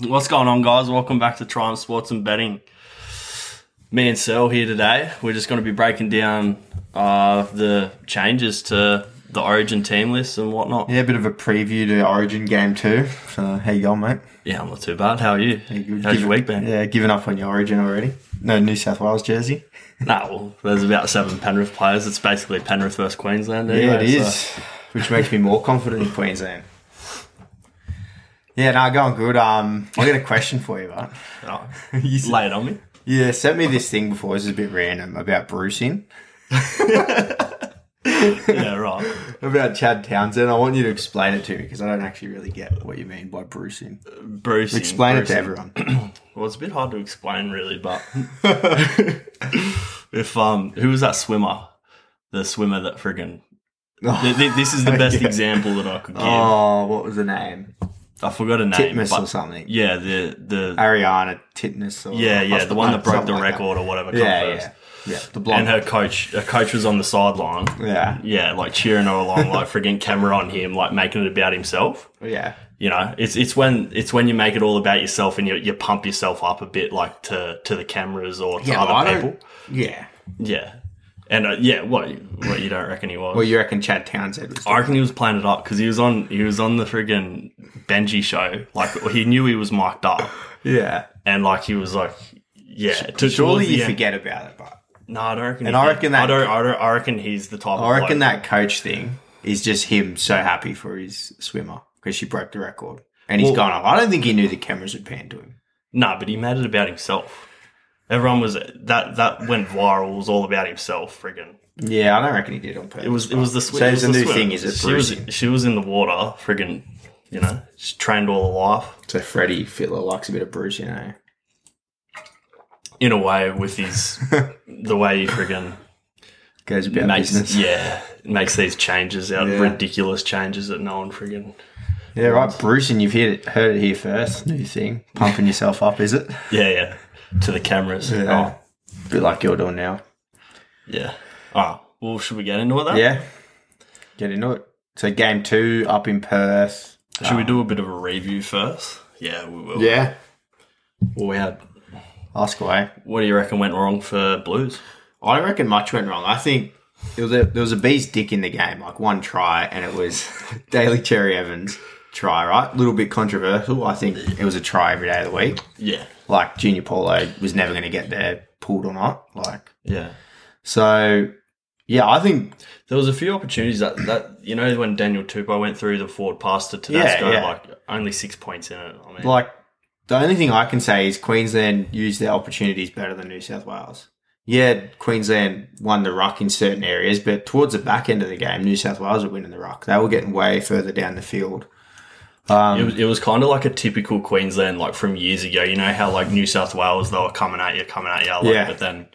What's going on, guys? Welcome back to Triumph Sports and Betting. Me and Sel here today. We're just going to be breaking down uh, the changes to the Origin team list and whatnot. Yeah, a bit of a preview to Origin game two. So how you going, mate? Yeah, I'm not too bad. How are you? Good? How's your week been? Yeah, giving up on your Origin already. No New South Wales jersey. Nah, well, there's about seven Penrith players. It's basically Penrith versus Queensland. Yeah, it is, so- which makes me more confident in Queensland. Yeah, no, going good. Um, I got a question for you, but Oh, you s- lay it on me. yeah, sent me this thing before. This is a bit random about bruising. Yeah, right. About Chad Townsend. I want you to explain it to me because I don't actually really get what you mean by bruising. Bruce. Explain it to everyone. Well, it's a bit hard to explain, really, but if um, who was that swimmer? The swimmer that friggin' th- this is the best Yeah. example that I could give. Oh, what was the name? I forgot a name. Titmus but or something. Yeah, the the Ariarne Titmus. Or yeah yeah the one that broke the something like that. record or whatever. Yeah, first. yeah, yeah. The And her coach, her coach was on the sideline. yeah, Yeah, like cheering her along, like frigging camera on him, like making it about himself. yeah, You know, it's it's when it's when you make it all about yourself and you, you pump yourself up a bit, like to to the cameras or to Yeah, other people. yeah. Yeah, and uh, yeah, what what you don't reckon he was? Well, you reckon Chad Townsend was? I reckon he was playing it up because he was on he was on the friggin' Benji show. Like he knew he was mic'd up, yeah. and like he was like, yeah. To, Surely you end- forget about it, but No, I don't reckon. And I did. reckon that- I don't. I don't. I reckon he's the type. I reckon that coach thing is just him so happy for his swimmer because she broke the record, and he's Well- gone off. I don't think he knew the cameras would pan to him. No, but he made it about himself. Everyone was that that went viral. It was all about himself. Friggin'. Yeah, I don't reckon he did on purpose. It was. It was the. Sw- So it it's was a the new swim. thing, is it? She was. She was in the water. Friggin'. You know, she trained all her life So Freddie Fittler likes a bit of Bruce, you know. in a way with his the way he friggin' Goes about makes business. yeah makes these changes out Yeah. ridiculous changes that no one friggin' Yeah, right. Bruce, and you've heard it, heard it here first. New thing, pumping yourself up, is it? yeah yeah to the cameras. Yeah. Oh, bit like you're doing now. yeah. Oh, well, should we get into it then? Yeah. Get into it. So game two up in Perth. Should we um, do a bit of a review first? Yeah, we will. Yeah. Well, we had. Ask away. What do you reckon went wrong for Blues? I don't reckon much went wrong. I think there was a there was a bee's dick in the game, like one try, and it was Daly Cherry Evans try, right? A little bit controversial. I think it was a try every day of the week. Yeah, Like Junior Paulo was never going to get there, pulled or not. Like yeah. so, yeah. I think There was a few opportunities that that you know when Daniel Tupou went through the forward pass to Yeah, Tedesco, yeah. like only six points in it. I mean, like the only thing I can say is Queensland used their opportunities better than New South Wales. Yeah, Queensland won the ruck in certain areas, but towards the back end of the game, New South Wales were winning the ruck. They were getting way further down the field. Um, it was, it was kind of like a typical Queensland, like from years ago. You know how like New South Wales they were coming at you, coming at you, like, Yeah. but then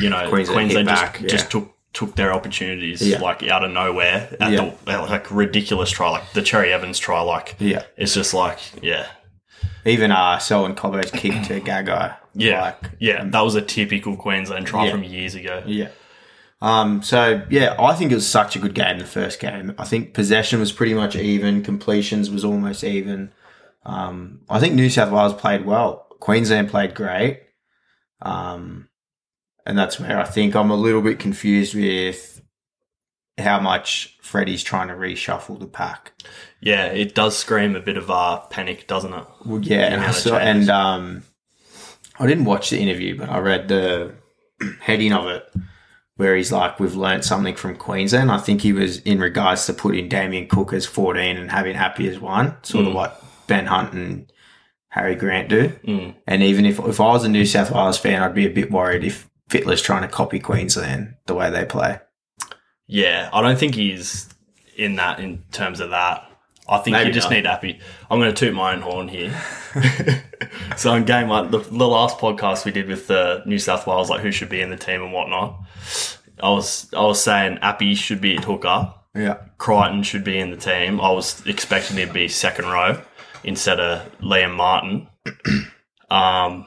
you know Queensland Queensland, just back, yeah. just took took their opportunities Yeah. like out of nowhere at Yeah. the like ridiculous try, like the Cherry Evans try, like yeah, it's just like yeah. even uh, Selwyn Cobbo's kick to Gagai. Yeah, like, yeah, that was a typical Queensland try from years ago. Yeah. Um, so yeah, I think it was such a good game. The first game, I think possession was pretty much even. Completions was almost even. Um, I think New South Wales played well. Queensland played great. Um, and that's where I think I'm a little bit confused with how much Freddie's trying to reshuffle the pack. Yeah, it does scream a bit of uh, panic, doesn't it? Well, yeah, and, I saw, and um, I didn't watch the interview, but I read the heading of it where he's like, "We've learnt something from Queensland." I think he was in regards to putting Damien Cook as fourteen and having Happy as one, sort of Mm. what Ben Hunt and Harry Grant do. Mm. And even if if I was a New South Wales fan, I'd be a bit worried if Fittler's trying to copy Queensland the way they play. Yeah, I don't think he's in that in terms of that. I think Maybe you just not. need happy. I'm going to toot my own horn here. so in game one, the, the last podcast we did with the New South Wales, like who should be in the team and whatnot, I was I was saying Api should be at hooker, Yeah, Crichton should be in the team. I was expecting him to be second row instead of Liam Martin. um,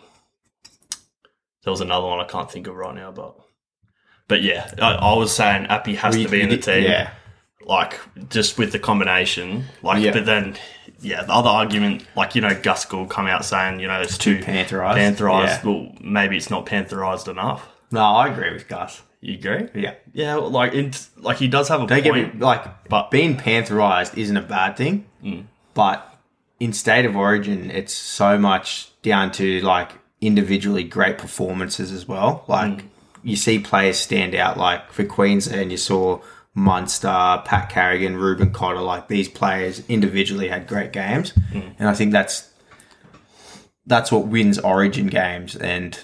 there was another one I can't think of right now, but but yeah, I, I was saying Api has We- to be in the team. Yeah, like just with the combination. Like, Yeah. but then, yeah, the other argument, like you know, Gus will come out saying, you know, it's too Pantherized. Pantherized. Yeah. Well, maybe it's not pantherized enough. No, I agree with Gus. You agree? Yeah. Yeah, like it, like he does have a Don't get point. me like, But- being pantherized isn't a bad thing, mm. but in state of origin, it's so much down to like individually great performances as well. Like mm. you see players stand out, like for Queensland, you saw Munster, Pat Carrigan, Reuben Cotter. Like these players individually had great games, and I think that's that's what wins Origin games. And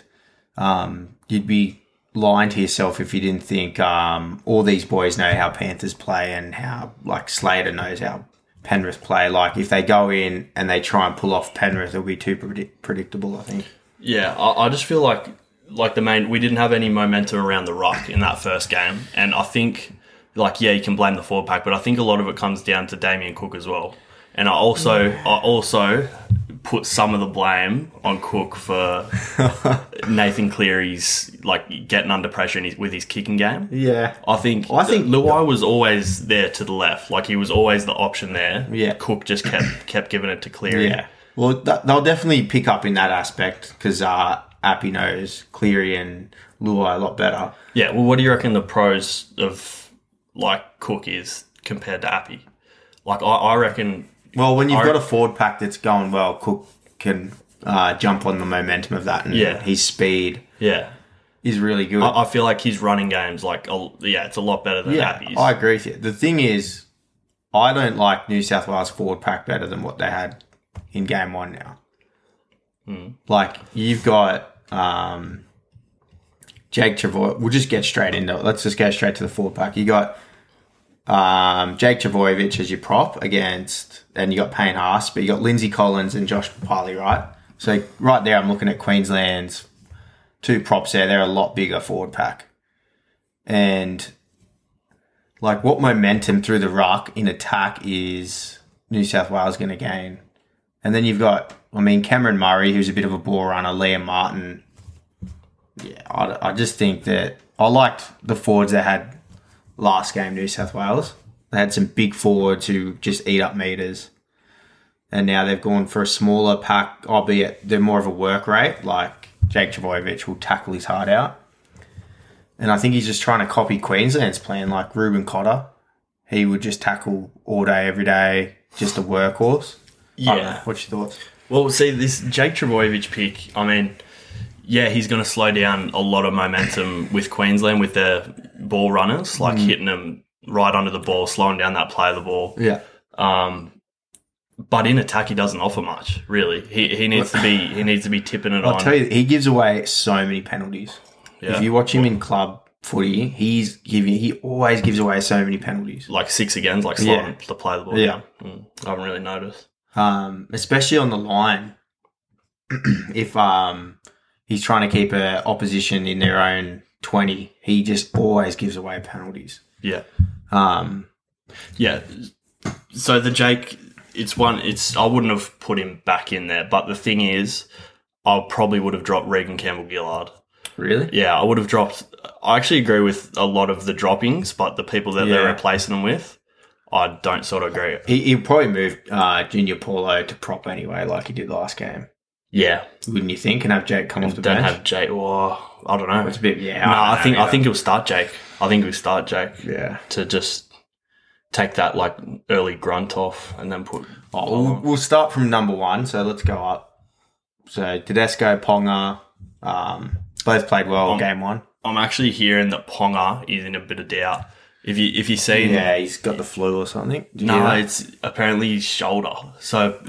um, you'd be lying to yourself if you didn't think um, all these boys know how Panthers play and how like Slater knows how Penrith play. Like if they go in and they try and pull off Penrith, it'll be too predict- predictable. I think. Yeah, I, I just feel like like the main we didn't have any momentum around the rock in that first game, and I think like yeah, you can blame the forward pack, but I think a lot of it comes down to Damien Cook as well. And I also I also put some of the blame on Cook for Nathan Cleary's like getting under pressure in his, with his kicking game. Yeah. I think I think- Luai was always there to the left, like he was always the option there. Yeah. Cook just kept kept giving it to Cleary. Yeah. Well, th- they'll definitely pick up in that aspect because uh, Api knows Cleary and Luai a lot better. Yeah, well, what do you reckon the pros of like Cook is compared to Api? Like, I, I reckon, Well, when you've I- got a forward pack that's going well, Cook can uh, jump on the momentum of that, and Yeah. his speed yeah, is really good. I, I feel like his running game's like, a, yeah, it's a lot better than yeah, Api's. I agree with you. The thing is, I don't like New South Wales forward pack better than what they had in game one now. Hmm. Like you've got um, Jake Travoy. We'll just get straight into it. Let's just go straight to the forward pack. You got um, Jake Trbojevic as your prop against, and you got Payne Haas, but you got Lindsay Collins and Josh Papalii, right? So right there, I'm looking at Queensland's two props there. They're a lot bigger forward pack, and like what momentum through the ruck in attack is New South Wales going to gain? And then you've got, I mean, Cameron Murray, who's a bit of a ball runner, Liam Martin. Yeah, I, I just think that I liked the forwards that had last game, New South Wales. They had some big forwards who just eat up meters. And now they've gone for a smaller pack, albeit they're more of a work rate. Like Jake Trbojevic will tackle his heart out. And I think he's just trying to copy Queensland's plan, like Reuben Cotter. He would just tackle all day, every day, just a workhorse. I don't know. yeah. What's your thoughts? Well, see, this Jake Trbojevic pick, I mean, yeah, he's going to slow down a lot of momentum with Queensland with their ball runners, like Mm. hitting them right under the ball, slowing down that play of the ball. Yeah. Um, but in attack, he doesn't offer much. Really, he, he needs to be he needs to be tipping it off. I'll on. tell you, he gives away so many penalties. Yeah. If you watch him in club footy, he's giving he always gives away so many penalties. like six again, like slowing Yeah. the play of the ball. Yeah. Mm, I haven't really noticed. Um, especially on the line. if um he's trying to keep a opposition in their own twenty, he just always gives away penalties. Yeah, Um, yeah. So the Jake, it's one. It's I wouldn't have put him back in there, but the thing is, I probably would have dropped Regan Campbell Gillard. really? Yeah, I would have dropped. I actually agree with a lot of the droppings, but the people that they're replacing them with, I don't sort of agree. He he probably moved uh Junior Paulo to prop anyway, like he did last game. Yeah, Wouldn't you think? And have Jake come off the don't bench? have Jake. Or I don't know. it's a bit yeah. no, I know think I think he'll start Jake. I think he'll start Jake yeah. to just take that like early grunt off and then put. Oh, we'll, we'll start from number one. So let's go up. So Tedesco, Ponga, um, both played well Um, game one. I'm actually hearing that Ponga is in a bit of doubt. If you if you see, Yeah, he's got the flu or something. No, it's apparently his shoulder. So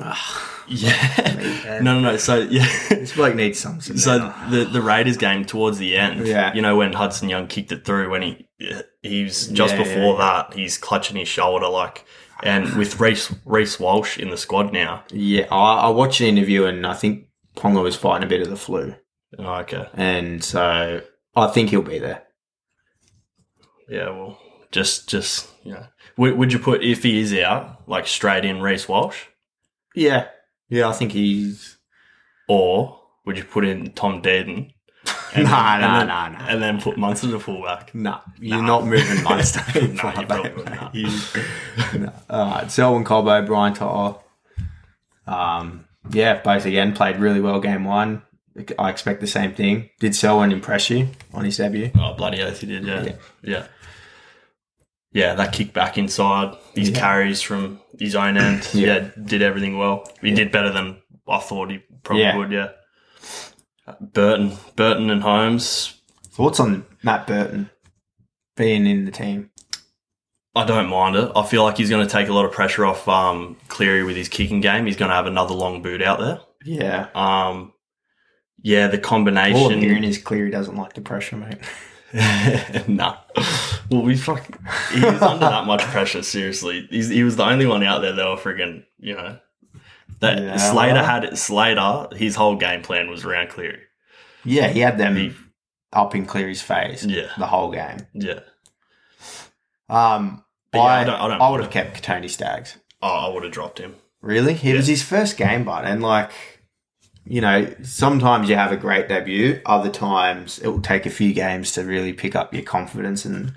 yeah, no, no, no. So yeah. this bloke needs some. some So now. the the Raiders game towards the end, Yeah. you know when Hudson Young kicked it through when he he was just Yeah, before yeah, that he's clutching his shoulder like, and with Reece Reece Walsh in the squad now. yeah, I, I watched an interview and I think Ponga was fighting a bit of the flu, Oh, okay, and so I think he'll be there. yeah, well, just just you know, would, would you put if he is out like straight in Reece Walsh, Yeah, yeah, I think he's. or would you put in Tom Dearden? And Nah, then- nah, and then, nah, nah. And then put Munster to fullback. Nah, you're not moving Munster. Nah, you probably wouldn't, You- nah. All right, Selwyn Cobbo, Brian To'o. Um, yeah, both again played really well game one. I expect the same thing. Did Selwyn impress you on his debut? Oh, bloody oath he did, yeah. Yeah. Yeah. Yeah, that kick back inside, these Yeah. carries from his own end. Yeah. yeah. did everything well. He did better than I thought he probably Yeah. would, yeah. Burton, Burton and Holmes. Thoughts on Matt Burton being in the team? I don't mind it. I feel like he's going to take a lot of pressure off um, Cleary with his kicking game. He's going to have another long boot out there. Yeah. Um, yeah, the All I'm combination. hearing is Cleary doesn't like the pressure, mate. nah. Well, we fuck. He was under that much pressure. Seriously, He's, he was the only one out there that were friggin' you know. That Yeah, Slater well. had Slater. His whole game plan was around Cleary. Yeah, he had them He- up in Cleary's face Yeah. the whole game. Yeah. Um, But yeah, I, I don't- I don't I would have kept Tony Staggs. Oh, I would have dropped him. Really? It was his first game, but and like, you know, sometimes you have a great debut. Other times it will take a few games to really pick up your confidence and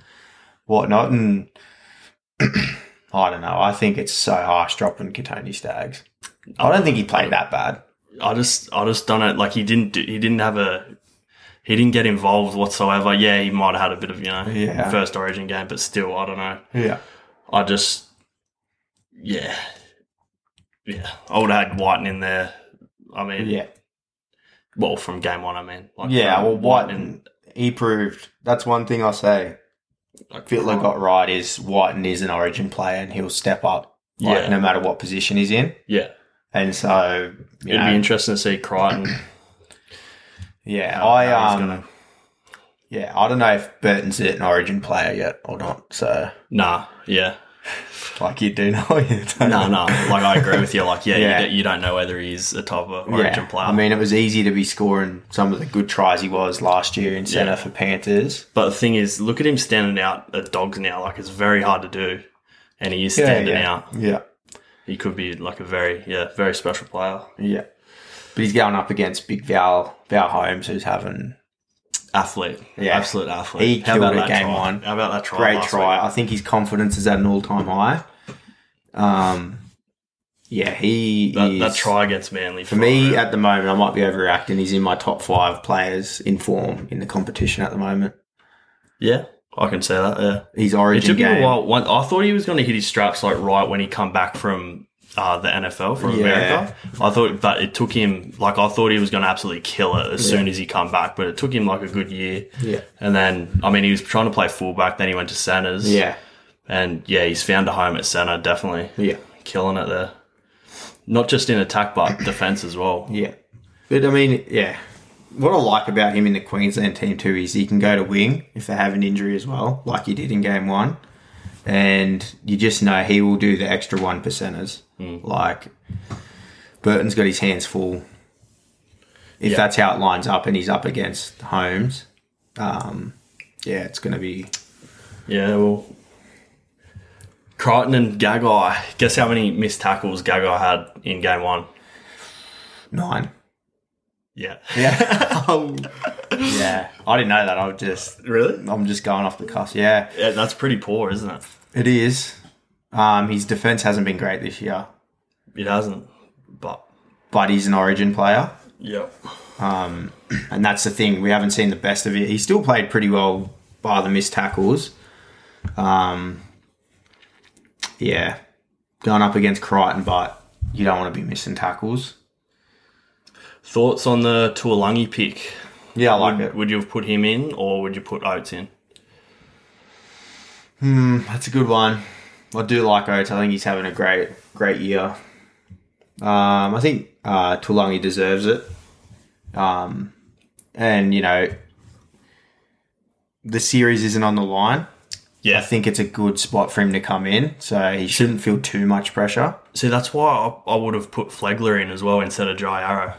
whatnot. And I don't know. I think it's so harsh dropping Kotoni Staggs. I don't think he played that bad. I just, I just don't know. Like he didn't, do, he didn't have a, he didn't get involved whatsoever. Yeah, he might have had a bit of you know Yeah. first Origin game, but still, I don't know. Yeah. I just, yeah, yeah. I would have had Wighton in there. I mean, Yeah. well, from game one, I mean, like Yeah. Well, Wighton Wighton, he proved. That's one thing I'll say. like, Fittler got right is Wighton is an origin player and he'll step up like, Yeah. no matter what position he's in. yeah. And so, It'd know, be interesting to see Crichton. yeah, how- I um, gonna- yeah, I don't know if Burton's an origin player yet or not. So, nah, yeah, like you do know, you don't no, know. no. Like I agree with you. Like, yeah, Yeah. You, don't, you don't know whether he's a top of Origin Yeah, player. I mean, it was easy to be scoring some of the good tries he was last year in centre Yeah. for Panthers. but the thing is, look at him standing out at dogs now. Like it's very hard to do, and he is standing yeah, out. yeah, He could be like a very, yeah, very special player. yeah. But he's going up against Big Val Val Holmes, who's having Athlete, Yeah. absolute athlete. He How killed it game try? one. How about that try? great try. week? I think his confidence is at an all time high. Um, yeah, he That, is, that try against Manly For me, at the moment, I might be overreacting. He's in my top five players in form in the competition at the moment. yeah, I can say that. Yeah, His it origin took him a while. I thought he was going to hit his straps like right when he come back from uh, the NFL from Yeah. America. I thought, but it took him like I thought he was going to absolutely kill it as soon as he come back. But it took him like a good year. Yeah. And then, I mean, he was trying to play fullback. Then he went to centers. Yeah. And yeah, he's found a home at center. Definitely Yeah. killing it there. Not just in attack, but defense as well. Yeah. But I mean, yeah. What I like about him in the Queensland team too is he can go to wing if they have an injury as well, like he did in game one. And you just know he will do the extra one percenters. Like Burton's got his hands full. If Yeah. that's how it lines up and he's up against Holmes, um, yeah, it's going to be Yeah, well, Crichton and Gagai. Guess how many missed tackles Gagai had in game one? nine. Yeah. Yeah. yeah. I didn't know that. I was just, Really? I'm just going off the cuff. Yeah. Yeah, that's pretty poor, isn't it? It is. Um, his defense hasn't been great this year, It hasn't. But but he's an origin player. yeah, Um, and that's the thing. We haven't seen the best of it. He still played pretty well by the missed tackles. Um, yeah. Going up against Crichton, but you don't want to be missing tackles. thoughts on the Taulagi pick? Yeah, I like it. would you have put him in, or would you put Oates in? Hmm, that's a good one. I do like Oates. I think he's having a great, great year. Um, I think uh, Taulagi deserves it. Um, and you know, the series isn't on the line. Yeah. I think it's a good spot for him to come in, so he shouldn't feel too much pressure. See, that's why I, I would have put Flegler in as well instead of Jai Arrow.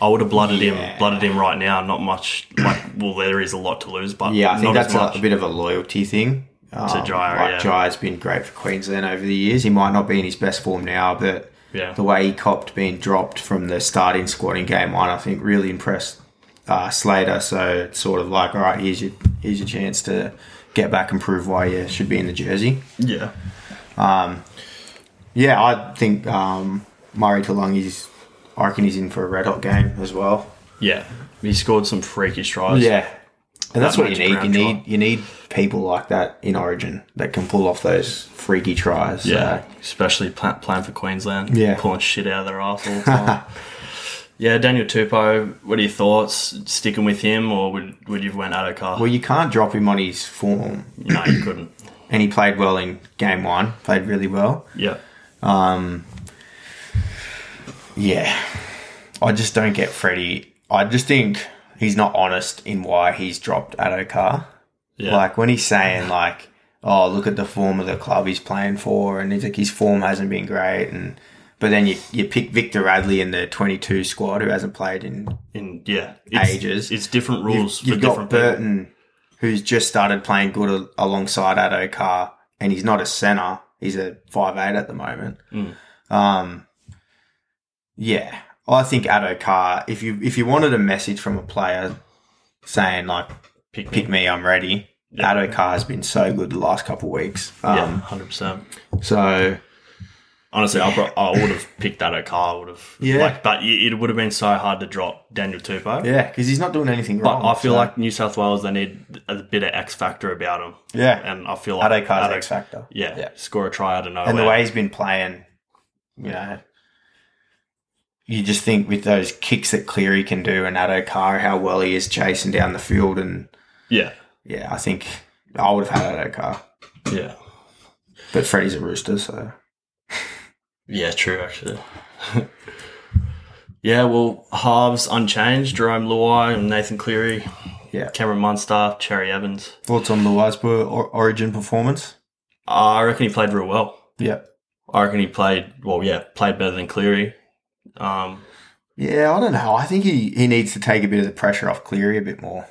I would have blooded Yeah. him, blooded him right now. Not much. Like, well, there is a lot to lose, but Yeah, I think that's a, a bit of a loyalty thing. Um, Jai, like yeah. Jai's been great for Queensland over the years. He might not be in his best form now, but Yeah. the way he copped being dropped from the starting squad in game one, I think really impressed uh, Slater. So it's sort of like, all right, here's your here's your chance to get back and prove why you should be in the jersey. Yeah. Yeah, I think um, Murray Taulagi's. I reckon he's in for a red hot game as well. Yeah. He scored some freakish tries. Yeah, and that's That what you need. You need try. you need people like that in Origin that can pull off those freaky tries. Yeah. So, Especially pla- playing for Queensland. Yeah. Pulling shit out of their arse all the time. yeah, Daniel Tupou, what are your thoughts? Sticking with him or would, would you have went Addo-Carr? well, you can't drop him on his form, no, you couldn't. and he played well in game one. Played really well. Yeah. Um. Yeah, I just don't get Freddie. I just think he's not honest in why he's dropped Addo-Carr. Yeah. Like when he's saying like, "Oh, look at the form of the club he's playing for," and he's like, his form hasn't been great, and but then you you pick Victor Radley in the twenty two squad who hasn't played in in yeah. It's, Ages. It's different rules You've for got different people. Burton, who's just started playing good al- alongside Addo-Carr, and he's not a center. He's a five eight at the moment. Mm. Um, yeah, I think Addo-Carr. If you if you wanted a message from a player saying like Pick, "pick me, I'm ready," Yeah. Addo-Carr has been so good the last couple of weeks. yeah, Um, hundred percent. So Honestly, I, pro- I would have picked Addo-Carr. I would have. Yeah. Like, but it would have been so hard to drop Daniel Tupou. yeah, because he's not doing anything But wrong. But I feel so- like New South Wales they need a bit of X factor about him, yeah, and I feel like Addo-Carr's Adok- X factor. Yeah, Yeah. score a try out of nowhere. and the way he's been playing, you know, you just think with those kicks that Cleary can do and Addo-Carr, how well he is chasing down the field, and yeah, yeah, I think I would have had Addo-Carr, yeah, but Freddie's a rooster, so yeah. True, actually. yeah, well, halves unchanged. Jerome Luai and Nathan Cleary, yeah. Cameron Munster, Cherry Evans. Thoughts on Luai's or- Origin performance? Uh, I reckon he played real well. Yeah, I reckon he played well. Yeah, played better than Cleary. Um, yeah. I don't know. I think he he needs to take a bit of the pressure off Cleary a bit more.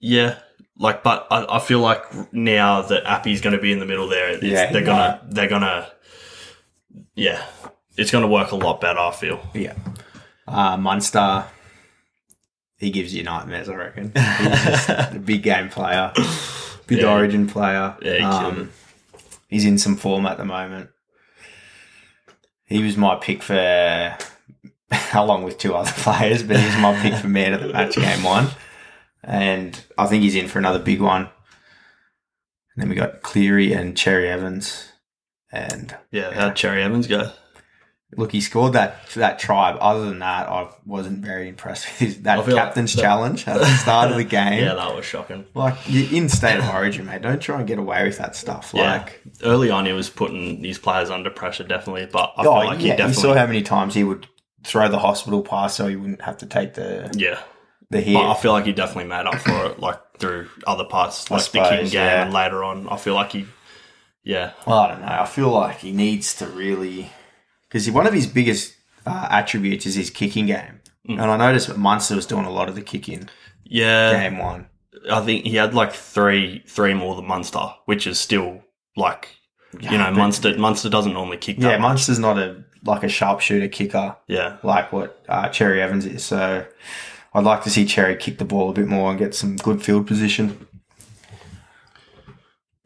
Yeah, like, but I, I feel like now that Api's going to be in the middle there, it's, Yeah, they're gonna, they're gonna, yeah, it's going to work a lot better. I feel. Yeah. Uh, Munster, he gives you nightmares, I reckon. He's just a big game player, big Yeah. origin player. Yeah, he um, he's in some form at the moment. He was my pick for, along with two other players, but he was my pick for man of the match game one. And I think he's in for another big one. And then we got Cleary and Cherry Evans. And Yeah, how'd Cherry Evans go? Look, he scored that that try. but Other than that, I wasn't very impressed with his, that feel like captain's challenge at the start of the game. Yeah, that was shocking. Like you're in state of origin, mate. Don't try and get away with that stuff. Yeah, Like, early on he was putting these players under pressure, definitely. But I oh feel like he yeah, you definitely, saw how many times he would throw the hospital pass so he wouldn't have to take the yeah. the hit. But I feel like he definitely made up for it, like through other parts, like the suppose, kicking game, yeah. and later on, I feel like he, yeah, Well, I don't know. I feel like he needs to really because one of his biggest uh, attributes is his kicking game, Mm. and I noticed that Munster was doing a lot of the kicking yeah. game one. I think he had like three, three more than Munster, which is still like, you know, Munster. Munster doesn't normally kick that Yeah, much. Munster's not a like a sharpshooter kicker. Yeah, like what uh, Cherry Evans is. So I'd like to see Cherry kick the ball a bit more and get some good field position.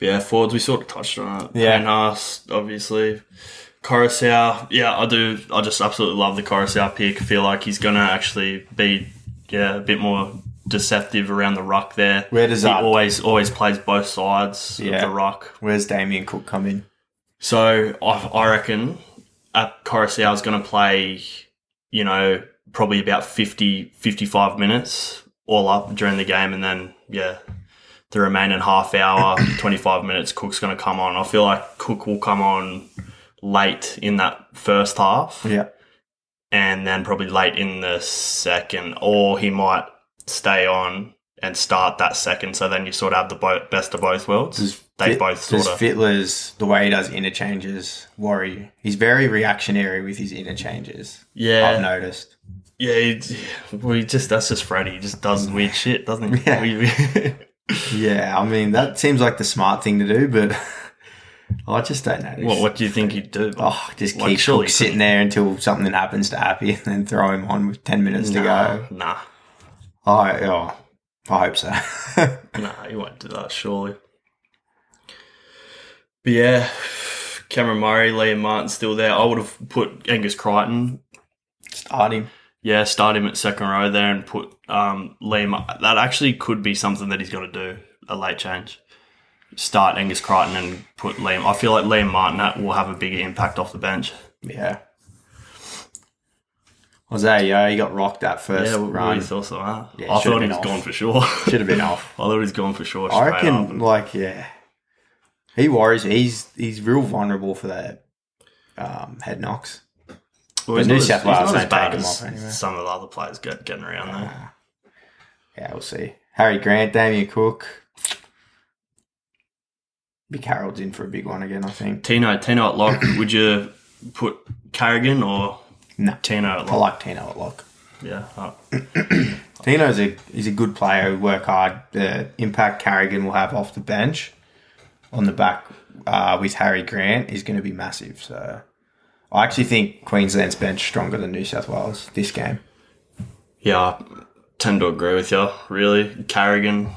yeah. Forwards, we sort of touched on it. Yeah. Haas, obviously. Koroisau, yeah, I do. I just absolutely love the Koroisau pick. I feel like he's gonna actually be, yeah, a bit more deceptive around the ruck there. Where does he that- always always plays both sides Yeah. of the ruck? Where's Damien Cook come in? So I, I reckon at Koroisau is going to play, you know, probably about 50, 55 minutes all up during the game, and then yeah, the remaining half hour, twenty five minutes, Cook's going to come on. I feel like Cook will come on late in that first half, Yeah. and then probably late in the second, or he might stay on and start that second. So then you sort of have the bo- best of both worlds. Does they Fit- both does sort of Fittler's the way he does interchanges worry you? He's very reactionary with his interchanges. yeah. I've noticed. Yeah, he, he just that's just Freddie. He just does weird shit, doesn't he? Yeah. We- we- Yeah, I mean that seems like the smart thing to do, but I just don't know. what what do you think he'd do? Oh, just Like, keep Cook sitting there until something happens to Api and then throw him on with 10 minutes to go. Nah, I oh, I hope so. Nah, he won't do that, surely. But yeah, Cameron Murray, Liam Martin still there. I would have put Angus Crichton. Start him. Yeah, start him at second row there and put um, Liam. That actually could be something that he's got to do, a late change. Start Angus Crichton and put Liam. I feel like Liam Martin that will have a bigger impact off the bench. Yeah. Isaiah, yeah, he got rocked that first Yeah, run. thought? Huh? Yeah, I thought he was off. gone for sure. Should have been off. I thought he was gone for sure. I reckon, like, yeah, he worries. He's he's real vulnerable for that um, head knocks. Well, he's New South Wales don't take him off anyway. Some of the other players get, getting around there. Yeah, we'll see. Harry Grant, Damien Cook. Big Harold's in for a big one again, I think. Tino, Tino at lock. would you put Carrigan or No, Tino at I like Tino at lock. Yeah. uh, Tino's a he's a good player who work hard. The impact Carrigan will have off the bench on the back uh, with Harry Grant is going to be massive. So I actually think Queensland's bench stronger than New South Wales this game. yeah, I tend to agree with you. Really, Carrigan,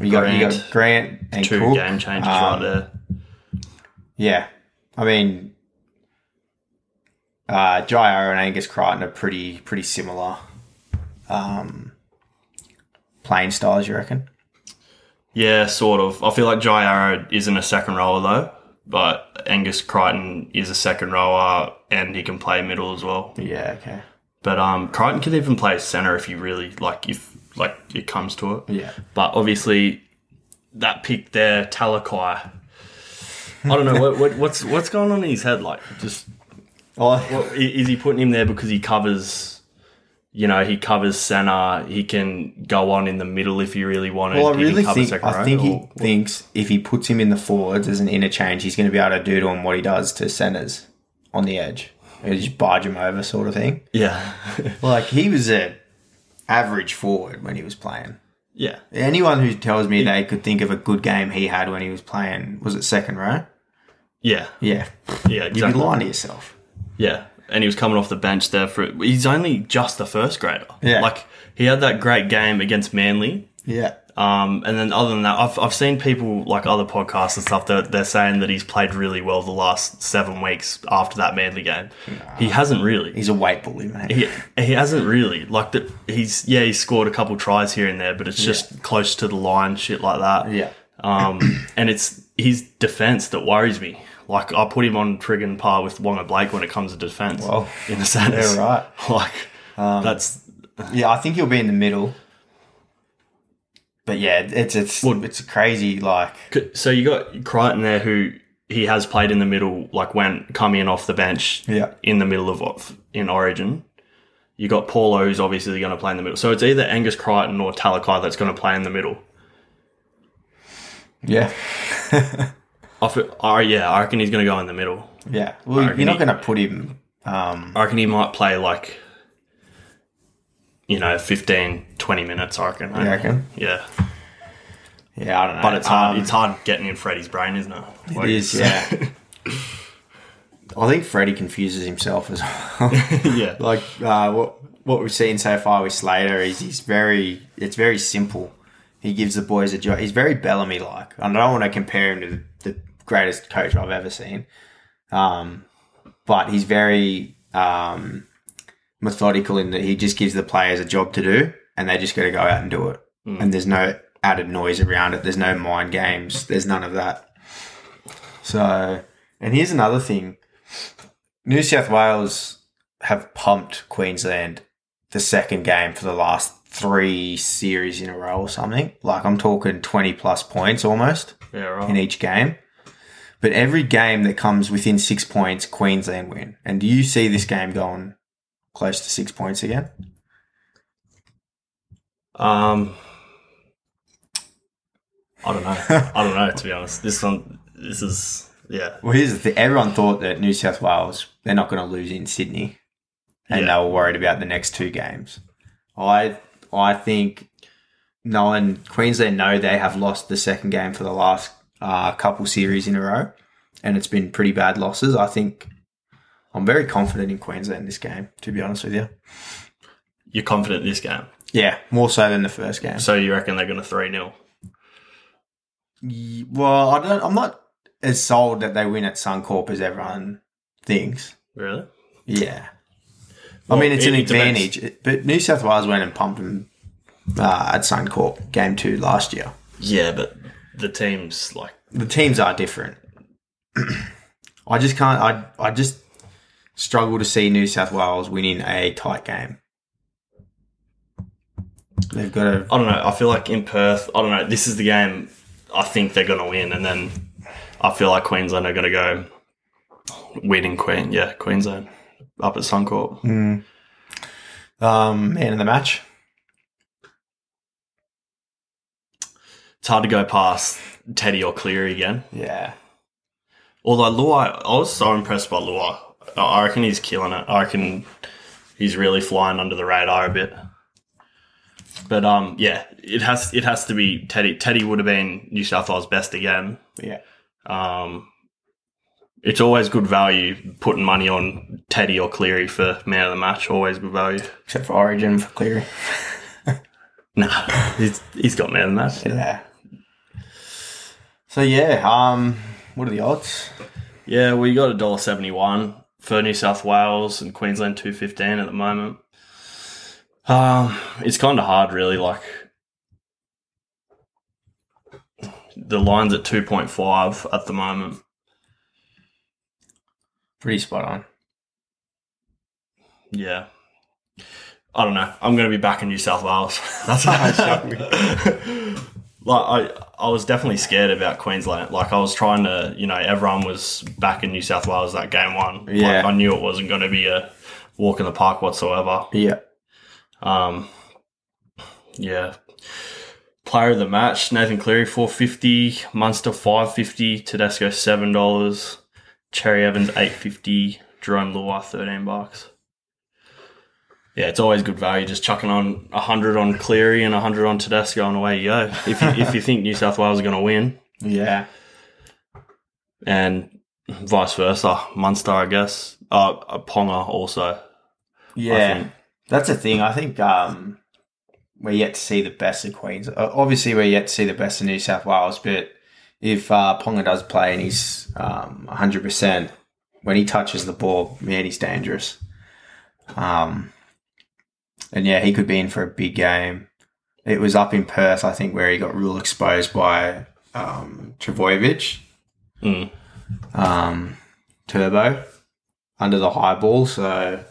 You got you Grant, got Grant and two Cook. game changes Um, right there. Yeah, I mean, uh, Jai Arrow and Angus Crichton are pretty pretty similar. Um, playing styles, you reckon? Yeah, sort of. I feel like Jai Arrow isn't a second rower though, but Angus Crichton is a second rower and he can play middle as well. Yeah. Okay. But um, Crichton can even play center if you really like. If like it comes to it. Yeah. But obviously, that pick there, Talakai. I don't know what, what what's what's going on in his head. Like, just Well, what, is he putting him there because he covers? You know, he covers center. He can go on in the middle if you really wanted. Well, I He really think I think he or- thinks if he puts him in the forwards as an interchange, he's going to be able to do to him what he does to centers on the edge. He'll just barge him over, sort of thing. yeah, Like he was a average forward when he was playing. yeah. Anyone who tells me they could think of a good game he had when he was playing was it second row? Yeah, Yeah, yeah, you'd be lying to yourself. Yeah, and he was coming off the bench there for. He's only just a first grader. Yeah. like he had that great game against Manly. Yeah, Um, and then other than that, I've, I've seen people like other podcasts and stuff that they're saying that he's played really well the last seven weeks after that Manly game. He hasn't really. he's a weight bully, mate. He, he hasn't really like that. He's yeah, he's scored a couple tries here and there, but it's just close to the line, shit like that. yeah, Um, and it's his defense that worries me. Like I put him on friggin' par with Waqa Blake when it comes to defense Well, in the centers. yeah, right. Like that's Yeah, I think he'll be in the middle. But yeah, it's it's Well- it's crazy like so you got Crichton there who he has played in the middle, like when coming in off the bench yeah in the middle of in Origin. You got Paulo who's obviously going to play in the middle. So it's either Angus Crichton or Talakai that's going to play in the middle. yeah I feel, oh yeah, I reckon he's going to go in the middle. yeah. Well, you're not going to put him. Um, I reckon he might play like, you know, 15, 20 minutes, I reckon. you reckon? Yeah. Yeah, I don't know. But it's hard. Um, it's hard getting in Freddie's brain, isn't it? It is, yeah. I think Freddie confuses himself as well. yeah. like uh, what what we've seen so far with Slater is he's very it's very simple. He gives the boys a job. He's very Bellamy like. I don't want to compare him to the, the greatest coach I've ever seen, um, but he's very um, methodical in that he just gives the players a job to do, and they just got to go out and do it. Hmm. And there's no added noise around it. There's no mind games. There's none of that. So, and here's another thing: New South Wales have pumped Queensland the second game for the last three series in a row or something. Like I'm talking 20 plus points almost Yeah, right. in each game. But every game that comes within six points, Queensland win. And do you see this game going close to six points again? Um, I don't know. I don't know to be honest. This one, this is yeah, Well, here's the thing. Everyone thought that New South Wales, they're not going to lose in Sydney. And Yeah. they were worried about the next two games. I I think knowing Queensland know they have lost the second game for the last uh, couple series in a row, and it's been pretty bad losses. I think I'm very confident in Queensland this game, to be honest with you. you're confident in this game. Yeah, more so than the first game. So you reckon they're going to 3 0? Well, I don't. I'm not as sold that they win at Suncorp as everyone thinks. Really? Yeah, Well, I mean it's it- an it advantage. But New South Wales went and pumped them uh, at Suncorp game two last year. Yeah, but the team's like, The teams are different. I just can't. I I just struggle to see New South Wales winning a tight game. They've got to. I don't know. I feel like in Perth, I don't know. This is the game I think they're going to win. And then I feel like Queensland are going to go winning Queen. Yeah, Queensland up at Suncorp. Um, man of the match. It's hard to go past Teddy or Cleary again. Yeah, Although Luai, I was so impressed by Luai. I I reckon he's killing it. I reckon he's really flying under the radar a bit. But um, yeah, it has it has to be Teddy. Teddy would have been New South Wales best again. yeah. Um, it's always good value putting money on Teddy or Cleary for man of the match. Always good value. Except for Origin for Cleary. Nah, he's he's got man of the match. Yeah. So yeah, um, what are the odds? Yeah, we got a dollar seventy one for New South Wales and Queensland two fifteen at the moment. Um, it's kind of hard, really. Like the line's at two point five at the moment. Pretty spot on. Yeah. I don't know. I'm going to be back in New South Wales. That's Shocked like I, I was definitely scared about Queensland. Like I was trying to, you know, everyone was back in New South Wales that game one. Yeah. Like I knew it wasn't going to be a walk in the park whatsoever. Yeah. Um, yeah. Player of the match: Nathan Cleary, four fifty. Munster, five fifty. Tedesco, seven dollars. Cherry Evans, eight fifty. Jerome Luai, thirteen bucks. Yeah, it's always good value. Just chucking on hundred on Cleary and hundred on Tedesco, and away you go. If you, if you think New South Wales are going to win, Yeah. and vice versa, Munster, I guess. Uh, uh, Ponga also. Yeah. That's the thing. I think um, we're yet to see the best of Queens. Uh, obviously, we're yet to see the best of New South Wales. But if uh, Ponga does play and he's um, 100%, when he touches the ball, man, he's dangerous. Um, and yeah, he could be in for a big game. It was up in Perth, I think, where he got real exposed by um, Trbojevic, Mm. um, Turbo, under the high ball. So,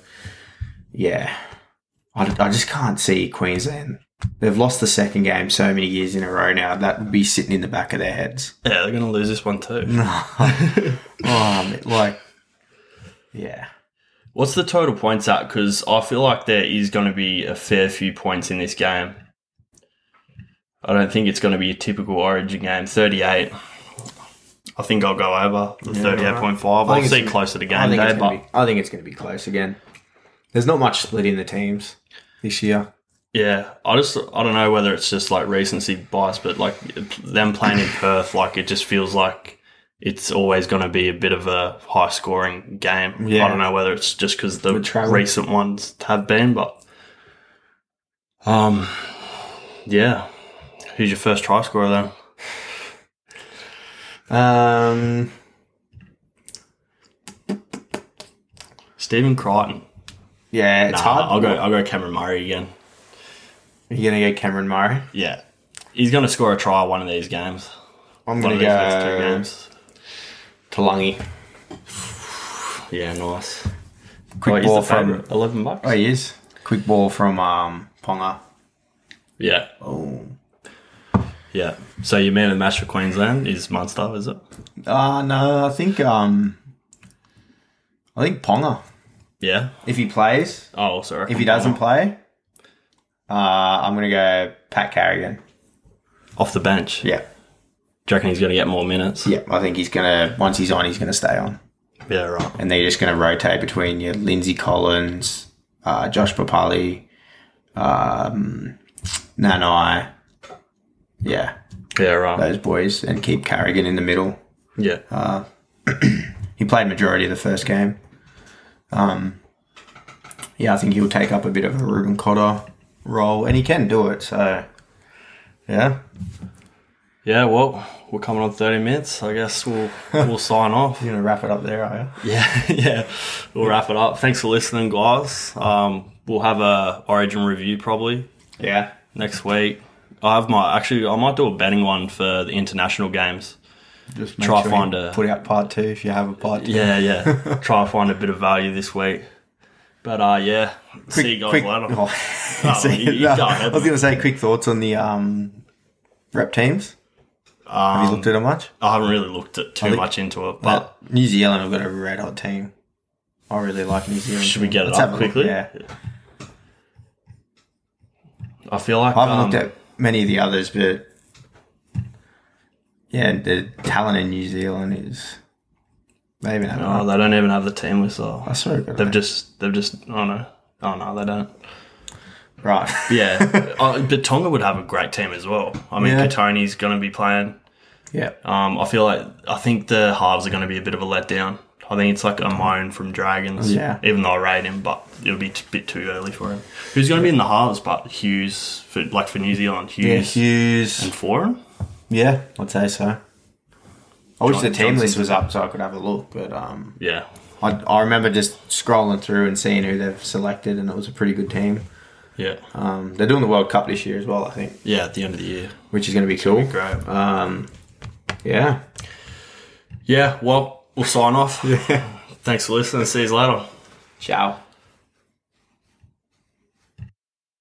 yeah, I, I just can't see Queensland. They've lost the second game so many years in a row now. That would be sitting in the back of their heads. Yeah, they're going to lose this one too. um, like, yeah. What's the total points at? Because I feel like there is going to be a fair few points in this game. I don't think it's going to be a typical Origin game. Thirty-eight. I think I'll go over the Yeah, thirty-eight point five. I I'll see closer to game day, but be, I think it's going to be close again. There's not much split in the teams this year. yeah, I just I don't know whether it's just like recency bias, but like them playing in Perth, like it just feels like it's always going to be a bit of a high-scoring game. Yeah. I don't know whether it's just because the recent ones have been, but um, yeah. Who's your first try scorer then? Um, Stephen Crichton. yeah, it's Nah, hard. I'll go. I'll go Cameron Murray again. You're going to go Cameron Murray. Yeah, he's going to score a try one of these games. I'm One going of to these next two go games. Taulagi. Yeah, nice. Quick Oh, ball from. Eleven bucks. Oh, he is. Quick ball from um, Ponga. Yeah, Oh. yeah. So your man of the match for Queensland is Munster, is it? Uh, no, I think um, I think Ponga. Yeah. If he plays, Oh, reckon if he doesn't Ponga. play, uh, I'm going to go Pat Carrigan. off the bench, Yeah. Do you reckon he's going to get more minutes? Yeah, I think he's going to, once he's on, he's going to stay on. Yeah, right. And they're just going to rotate between your Lindsay Collins, uh, Josh Papalii, um, Nanai. Yeah, Yeah, right. those boys. And keep Carrigan in the middle. Yeah. Uh, He played majority of the first game. Um, yeah, I think he'll take up a bit of a Reuben Cotter role, and he can do it. So, yeah, Yeah, well, we're coming on 30 minutes. I guess we'll we'll sign off. you're gonna wrap it up there, are you? Yeah, yeah. We'll wrap it up. Thanks for listening, guys. Um, we'll have a Origin review probably Yeah. next week. I have my actually I might do a betting one for the international games. Just Try you find a- put out part two if you have a part two. Yeah, yeah. Try find a bit of value this week. But uh, yeah. See you guys quick, later. oh, Oh, see, you- you no, I was going to say quick thoughts on the um, rep teams. Have you Um, looked at it much? I haven't really looked at too think- much into it, but New Zealand have got a red hot team. I really like New Zealand. should we get it Let's up have a look, quickly? Yeah, I feel like I haven't um, looked at many of the others, but yeah, the talent in New Zealand is. They even have. Oh, it. they don't even have the team though. I swear, They've they- just, they've just. Oh no, oh no, they don't. Right. Yeah, uh, but Tonga would have a great team as well. I mean, Yeah. Kotoni's going to be playing. yeah, Um, I feel like I think the halves are going to be a bit of a letdown. I think it's like Amone from Dragons. Yeah. Even though I rate him, but it'll be a bit too early for him. Who's going to be in the halves? But Hughes for like for New Zealand, yeah, Hughes Hughes. and Foran. Yeah, I'd say so. I wish the team list was up so I could have a look, but um, Yeah, I, I remember just scrolling through and seeing who they've selected, and it was a pretty good team. Yeah, Um, they're doing the World Cup this year as well, I think, yeah. At the end of the year, which is going to be cool. great. Um, yeah. Yeah. Well, we'll sign off. Yeah. Thanks for listening. See you later. Ciao.